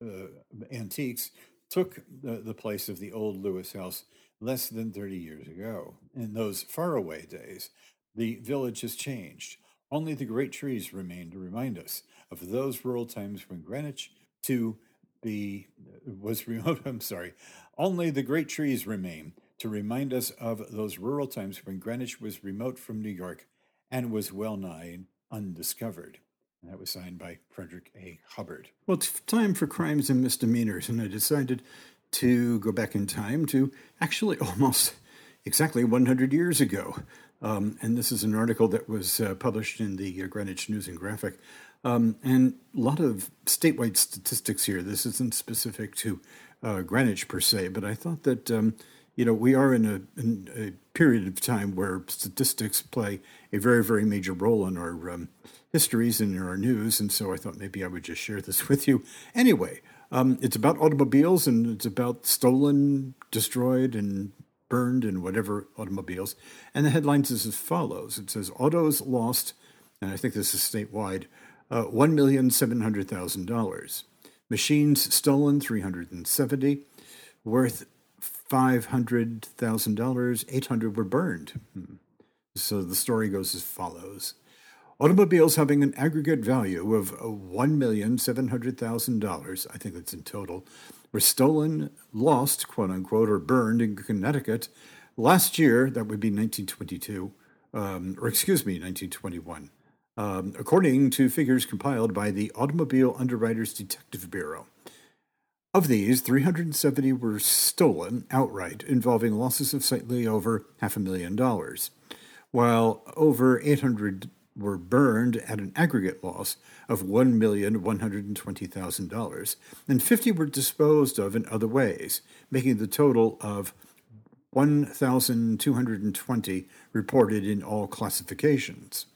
uh, antiques, took the, the place of the old Lewis House less than 30 years ago. In those faraway days, the village has changed. Only the great trees remain to remind us of those rural times when Greenwich, to be was remote. [laughs] I'm sorry. Only the great trees remain to remind us of those rural times when Greenwich was remote from New York and was well nigh undiscovered. And that was signed by Frederick A. Hubbard. Well, it's time for crimes and misdemeanors, and I decided to go back in time to actually [laughs] almost exactly 100 years ago. Um, and this is an article that was uh, published in the uh, Greenwich News and Graphic. Um, and a lot of statewide statistics here. This isn't specific to uh, Greenwich per se, but I thought that um, you know we are in a, in a, period of time where statistics play a very very major role in our um, histories and in our news, and so I thought maybe I would just share this [laughs] with you. Anyway, um, it's about automobiles and it's about stolen, destroyed, and burned and whatever automobiles. And the headlines is as follows: It says autos lost, and I think this is statewide uh, $1,700,000. Machines stolen, 370 worth $500,000. 800 were burned. Hmm. So the story goes as follows. Automobiles having an aggregate value of $1,700,000, I think that's in total, were stolen, lost, quote unquote, or burned in Connecticut last year. That would be 1922, um, or excuse me, 1921 um, according to figures compiled by the Automobile Underwriters Detective Bureau. Of these, 370 were stolen outright, involving losses of slightly over half a million dollars, while over 800 were burned at an aggregate loss of $1,120,000, and 50 were disposed of in other ways, making the total of 1,220 reported in all classifications.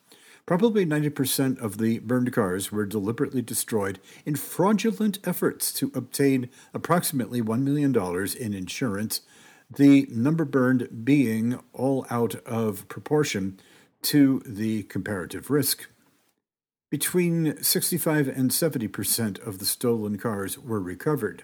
Probably 90% of the burned cars were deliberately destroyed in fraudulent efforts to obtain approximately $1 million in insurance, the number burned being all out of proportion to the comparative risk. Between 65 and 70% of the stolen cars were recovered.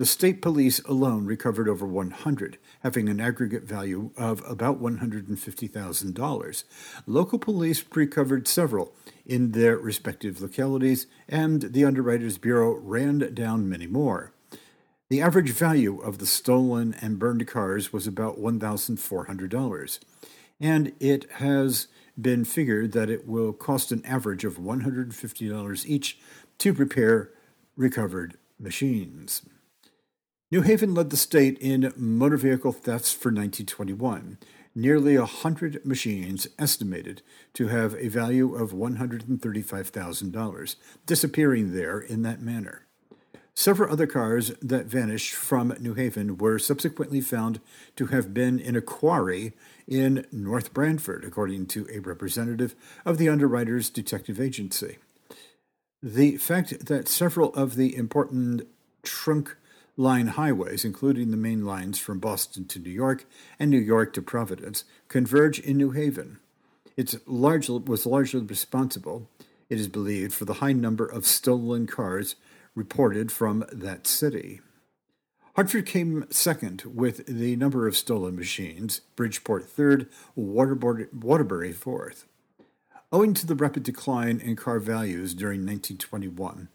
The state police alone recovered over 100, having an aggregate value of about $150,000. Local police recovered several in their respective localities, and the Underwriters Bureau ran down many more. The average value of the stolen and burned cars was about $1,400, and it has been figured that it will cost an average of $150 each to repair recovered machines. New Haven led the state in motor vehicle thefts for 1921. Nearly a hundred machines estimated to have a value of $135,000, disappearing there in that manner. Several other cars that vanished from New Haven were subsequently found to have been in a quarry in North Branford, according to a representative of the Underwriters Detective Agency. The fact that several of the important trunk line highways, including the main lines from Boston to New York and New York to Providence, converge in New Haven. It was largely responsible, it is believed, for the high number of stolen cars reported from that city. Hartford came second with the number of stolen machines, Bridgeport third, Waterbury fourth. Owing to the rapid decline in car values during 1921,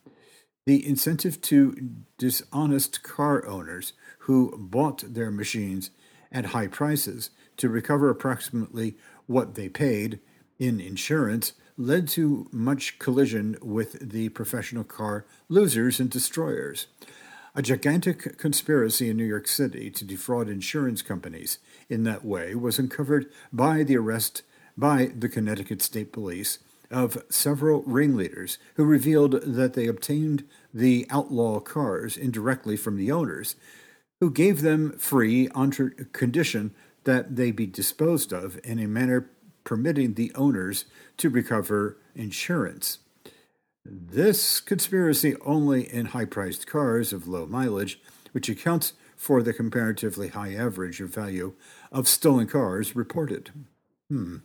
the incentive to dishonest car owners who bought their machines at high prices to recover approximately what they paid in insurance led to much collision with the professional car losers and destroyers. A gigantic conspiracy in New York City to defraud insurance companies in that way was uncovered by the arrest by the Connecticut State Police of several ringleaders who revealed that they obtained the outlaw cars indirectly from the owners, who gave them free on condition that they be disposed of in a manner permitting the owners to recover insurance. This conspiracy only in high priced cars of low mileage, which accounts for the comparatively high average of value of stolen cars reported. Hmm.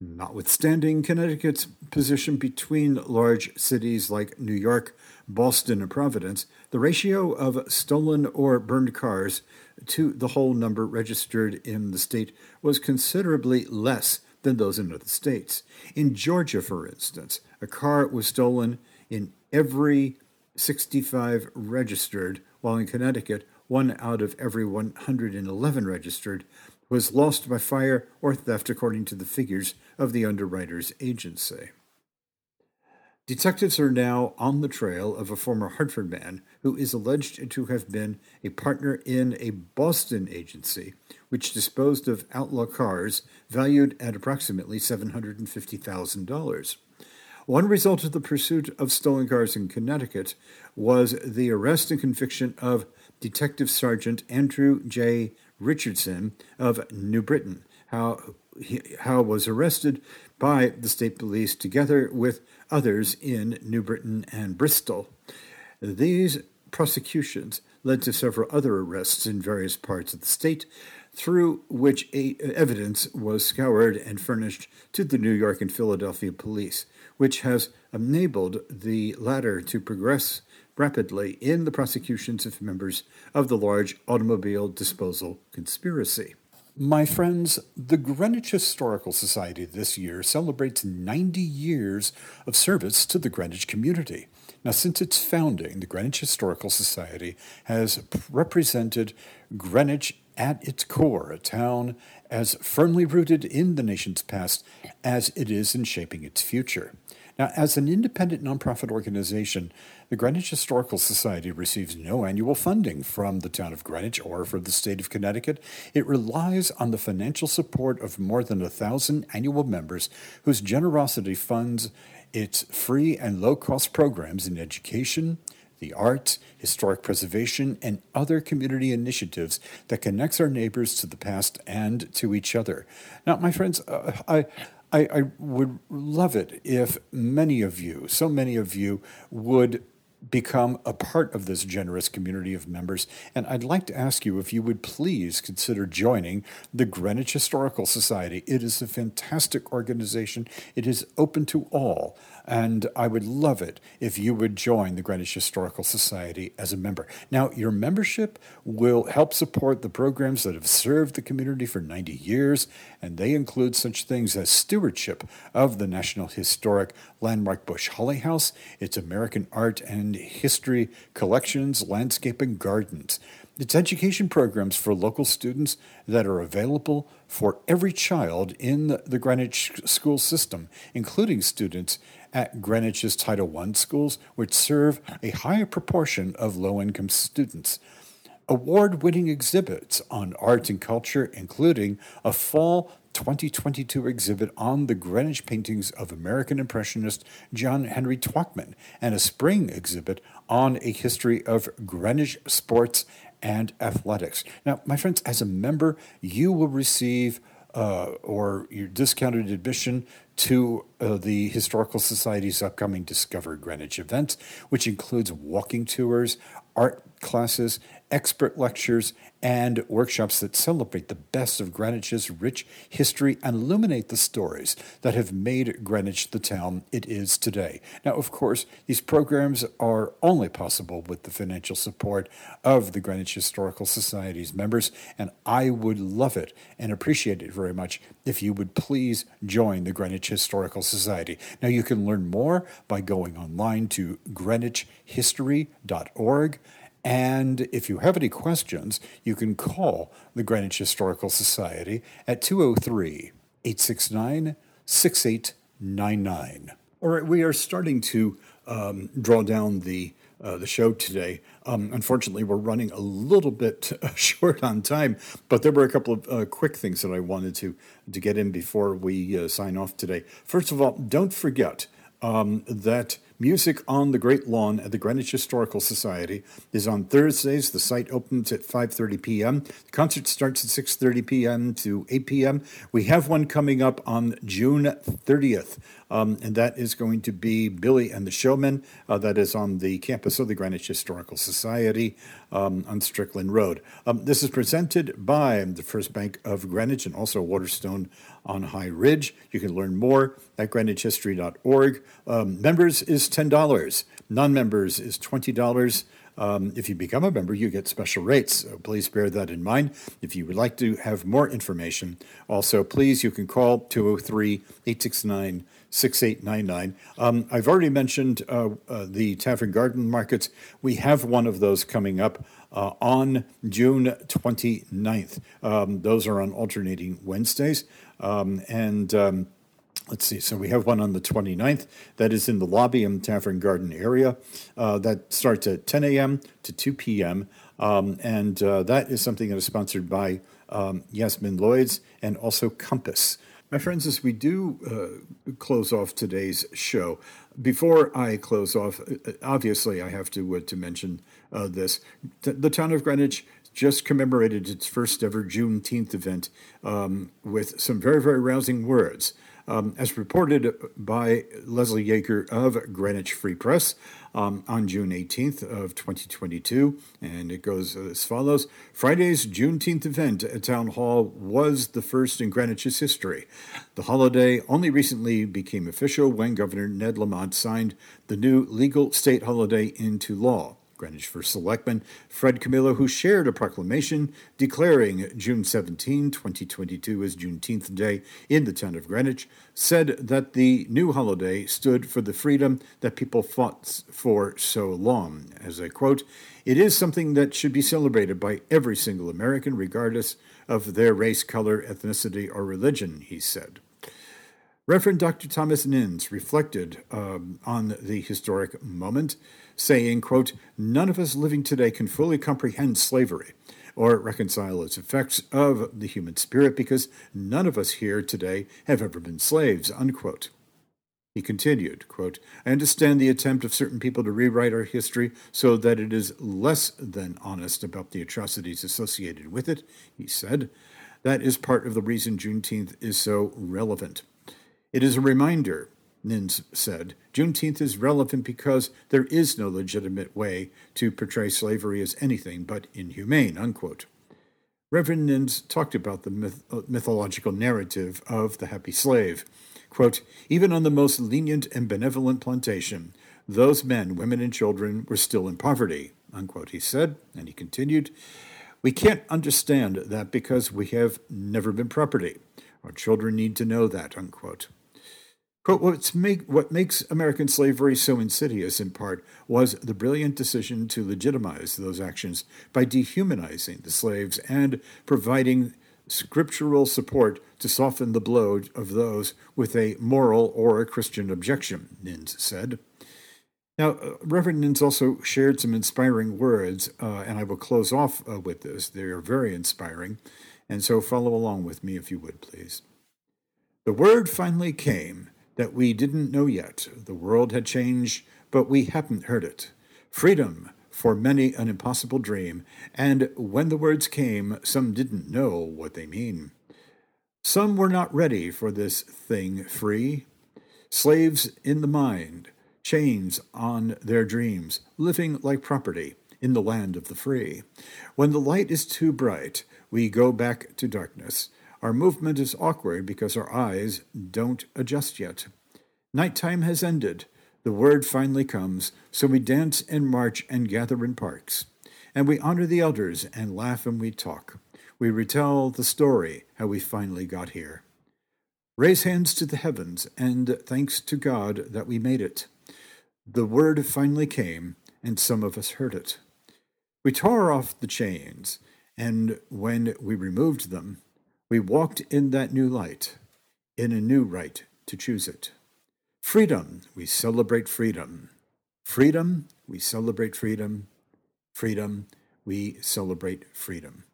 Notwithstanding Connecticut's position between large cities like New York, Boston, and Providence, the ratio of stolen or burned cars to the whole number registered in the state was considerably less than those in other states. In Georgia, for instance, a car was stolen in every 65 registered, while in Connecticut, one out of every 111 registered was lost by fire or theft, according to the figures of the Underwriters Agency. Detectives are now on the trail of a former Hartford man who is alleged to have been a partner in a Boston agency which disposed of outlaw cars valued at approximately $750,000. One result of the pursuit of stolen cars in Connecticut was the arrest and conviction of Detective Sergeant Andrew J. Richardson of New Britain. How Howe was arrested by the state police together with others in New Britain and Bristol. These prosecutions led to several other arrests in various parts of the state, through which evidence was scoured and furnished to the New York and Philadelphia police, which has enabled the latter to progress rapidly in the prosecutions of members of the large automobile disposal conspiracy. My friends, the Greenwich Historical Society this year celebrates 90 years of service to the Greenwich community. Now, since its founding, the Greenwich Historical Society has represented Greenwich at its core, a town as firmly rooted in the nation's past as it is in shaping its future. Now, as an independent nonprofit organization, the Greenwich Historical Society receives no annual funding from the town of Greenwich or from the state of Connecticut. It relies on the financial support of more than a thousand annual members whose generosity funds its free and low cost programs in education, the arts, historic preservation, and other community initiatives that connects our neighbors to the past and to each other. Now, my friends, uh, I, I, I would love it if many of you, so many of you, would become a part of this generous community of members. And I'd like to ask you if you would please consider joining the Greenwich Historical Society. It is a fantastic organization, it is open to all. And I would love it if you would join the Greenwich Historical Society as a member. Now, your membership will help support the programs that have served the community for 90 years, and they include such things as stewardship of the National Historic Landmark Bush Holley House, its American art and history collections, landscape, and gardens. It's education programs for local students that are available for every child in the Greenwich school system, including students at Greenwich's Title I schools, which serve a higher proportion of low income students. Award winning exhibits on art and culture, including a fall 2022 exhibit on the Greenwich paintings of American Impressionist John Henry Twachtman, and a spring exhibit on a history of Greenwich sports and athletics. Now, my friends, as a member, you will receive uh, or your discounted admission to uh, the Historical Society's upcoming Discover Greenwich event, which includes walking tours, art classes, expert lectures, and workshops that celebrate the best of Greenwich's rich history and illuminate the stories that have made Greenwich the town it is today. Now, of course, these programs are only possible with the financial support of the Greenwich Historical Society's members, and I would love it and appreciate it very much if you would please join the Greenwich Historical Society. Now, you can learn more by going online to greenwichhistory.org and if you have any questions, you can call the Greenwich Historical Society at 203 869 6899. All right, we are starting to um, draw down the uh, the show today. Um, unfortunately, we're running a little bit [laughs] short on time, but there were a couple of uh, quick things that I wanted to to get in before we uh, sign off today. First of all, don't forget um, that Music on the Great Lawn at the Greenwich Historical Society is on Thursdays. The site opens at 5:30 p.m. The concert starts at 6:30 p.m. to 8 p.m. We have one coming up on June 30th. Um, and that is going to be Billy and the Showmen. Uh, that is on the campus of the Greenwich Historical Society um, on Strickland Road. Um, this is presented by the First Bank of Greenwich and also Waterstone on High Ridge. You can learn more at greenwichhistory.org. Um, members is $10, non members is $20. Um, if you become a member, you get special rates. So please bear that in mind. If you would like to have more information, also, please, you can call 203 869 6899. Um, I've already mentioned uh, uh, the Tavern Garden Markets. We have one of those coming up uh, on June 29th. Um, those are on alternating Wednesdays. Um, and um, let's see. So we have one on the 29th that is in the lobby and Tavern Garden area. Uh, that starts at 10 a.m. to 2 p.m. Um, and uh, that is something that is sponsored by um, Yasmin Lloyds and also Compass. My friends, as we do uh, close off today's show, before I close off, uh, obviously I have to uh, to mention uh, this: the town of Greenwich just commemorated its first ever Juneteenth event um, with some very very rousing words. Um, as reported by Leslie Yager of Greenwich Free Press um, on June 18th of 2022, and it goes as follows: Friday's Juneteenth event at Town Hall was the first in Greenwich's history. The holiday only recently became official when Governor Ned Lamont signed the new legal state holiday into law. Greenwich First Selectman Fred Camillo, who shared a proclamation declaring June 17, 2022 as Juneteenth Day in the town of Greenwich, said that the new holiday stood for the freedom that people fought for so long. As I quote, it is something that should be celebrated by every single American, regardless of their race, color, ethnicity, or religion, he said. Reverend Dr. Thomas Nins reflected um, on the historic moment saying, quote, None of us living today can fully comprehend slavery or reconcile its effects of the human spirit because none of us here today have ever been slaves, unquote. He continued, quote, I understand the attempt of certain people to rewrite our history so that it is less than honest about the atrocities associated with it, he said. That is part of the reason Juneteenth is so relevant. It is a reminder Nins said, Juneteenth is relevant because there is no legitimate way to portray slavery as anything but inhumane, unquote. Reverend Nins talked about the myth- uh, mythological narrative of the happy slave. Quote, Even on the most lenient and benevolent plantation, those men, women, and children were still in poverty, unquote, he said, and he continued, We can't understand that because we have never been property. Our children need to know that, unquote. Quote, What's make, what makes American slavery so insidious, in part, was the brilliant decision to legitimize those actions by dehumanizing the slaves and providing scriptural support to soften the blow of those with a moral or a Christian objection, Nins said. Now, uh, Reverend Nins also shared some inspiring words, uh, and I will close off uh, with this. They are very inspiring, and so follow along with me if you would, please. The word finally came that we didn't know yet. The world had changed, but we hadn't heard it. Freedom, for many an impossible dream, and when the words came, some didn't know what they mean. Some were not ready for this thing free. Slaves in the mind, chains on their dreams, living like property in the land of the free. When the light is too bright, we go back to darkness. Our movement is awkward because our eyes don't adjust yet. Nighttime has ended. The word finally comes, so we dance and march and gather in parks. And we honor the elders and laugh and we talk. We retell the story how we finally got here. Raise hands to the heavens and thanks to God that we made it. The word finally came, and some of us heard it. We tore off the chains, and when we removed them, we walked in that new light, in a new right to choose it. Freedom, we celebrate freedom. Freedom, we celebrate freedom. Freedom, we celebrate freedom.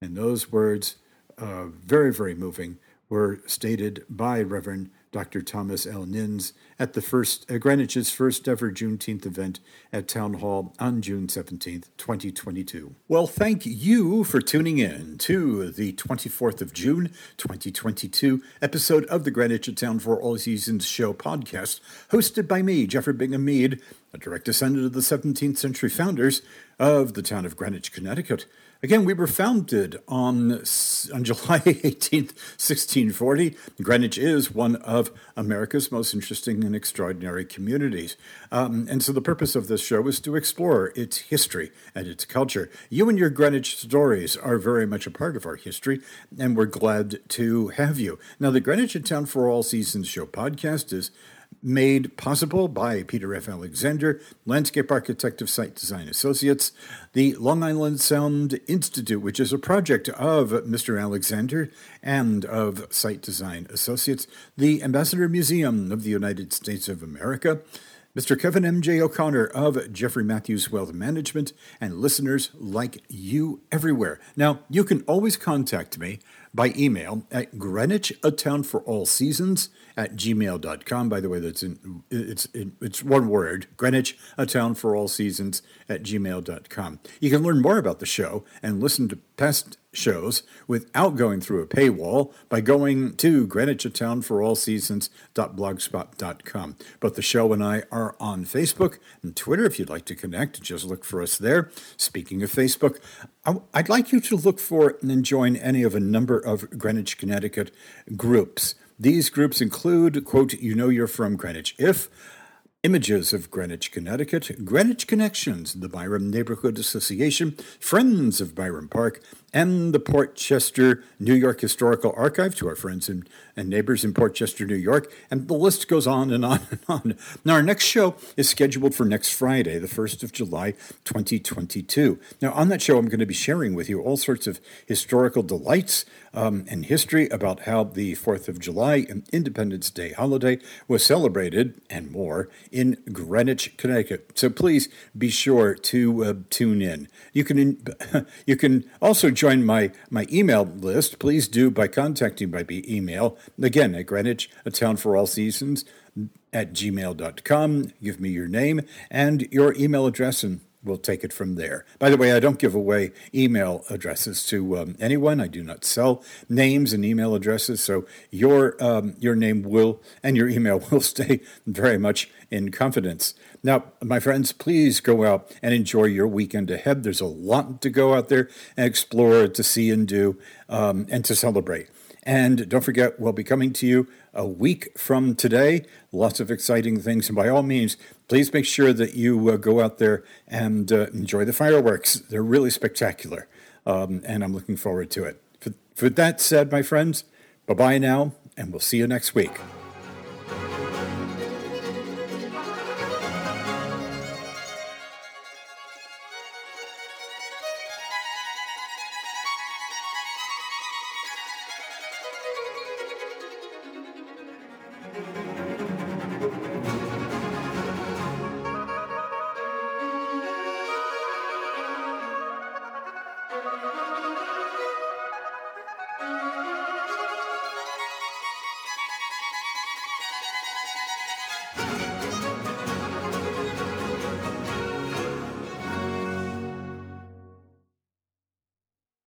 And those words, uh, very, very moving, were stated by Reverend Dr. Thomas L. Nins at the first uh, Greenwich's first ever Juneteenth event at Town Hall on June 17th, 2022. Well, thank you for tuning in to the 24th of June, 2022 episode of the Greenwich at Town for All Seasons show podcast, hosted by me, Jeffrey Bingham Mead, a direct descendant of the 17th century founders of the town of Greenwich, Connecticut. Again, we were founded on, on July [laughs] 18th, 1640. Greenwich is one of America's most interesting and extraordinary communities. Um, and so the purpose of this show is to explore its history and its culture. You and your Greenwich stories are very much a part of our history, and we're glad to have you. Now, the Greenwich in Town for All Seasons show podcast is made possible by Peter F. Alexander, landscape architect of Site Design Associates, the Long Island Sound Institute, which is a project of Mr. Alexander and of Site Design Associates, the Ambassador Museum of the United States of America, Mr. Kevin M.J. O'Connor of Jeffrey Matthews Wealth Management, and listeners like you everywhere. Now, you can always contact me by email at Greenwich, a town for all seasons at gmail.com. By the way, that's in, it's, it's one word, Greenwich, a town for all seasons at gmail.com. You can learn more about the show and listen to past shows without going through a paywall by going to Greenwich, a town for all seasons.blogspot.com. Both the show and I are on Facebook and Twitter. If you'd like to connect, just look for us there. Speaking of Facebook, I'd like you to look for and join any of a number of Greenwich, Connecticut groups. These groups include, quote, You Know You're From Greenwich If, Images of Greenwich, Connecticut, Greenwich Connections, the Byram Neighborhood Association, Friends of Byram Park, and the Portchester, New York Historical Archive to our friends and, and neighbors in Portchester, New York. And the list goes on and on and on. Now, our next show is scheduled for next Friday, the 1st of July, 2022. Now, on that show, I'm going to be sharing with you all sorts of historical delights um, and history about how the 4th of July Independence Day holiday was celebrated and more in Greenwich, Connecticut. So please be sure to uh, tune in. You can, [laughs] you can also join join my, my email list, please do by contacting by email. Again, at Greenwich, a town for all seasons, at gmail.com. Give me your name and your email address, and we'll take it from there. By the way, I don't give away email addresses to um, anyone. I do not sell names and email addresses, so your um, your name will and your email [laughs] will stay very much in confidence. Now, my friends, please go out and enjoy your weekend ahead. There's a lot to go out there and explore, to see and do, um, and to celebrate. And don't forget, we'll be coming to you a week from today. Lots of exciting things. And by all means, please make sure that you uh, go out there and uh, enjoy the fireworks. They're really spectacular. Um, and I'm looking forward to it. For, for that said, my friends, bye bye now, and we'll see you next week.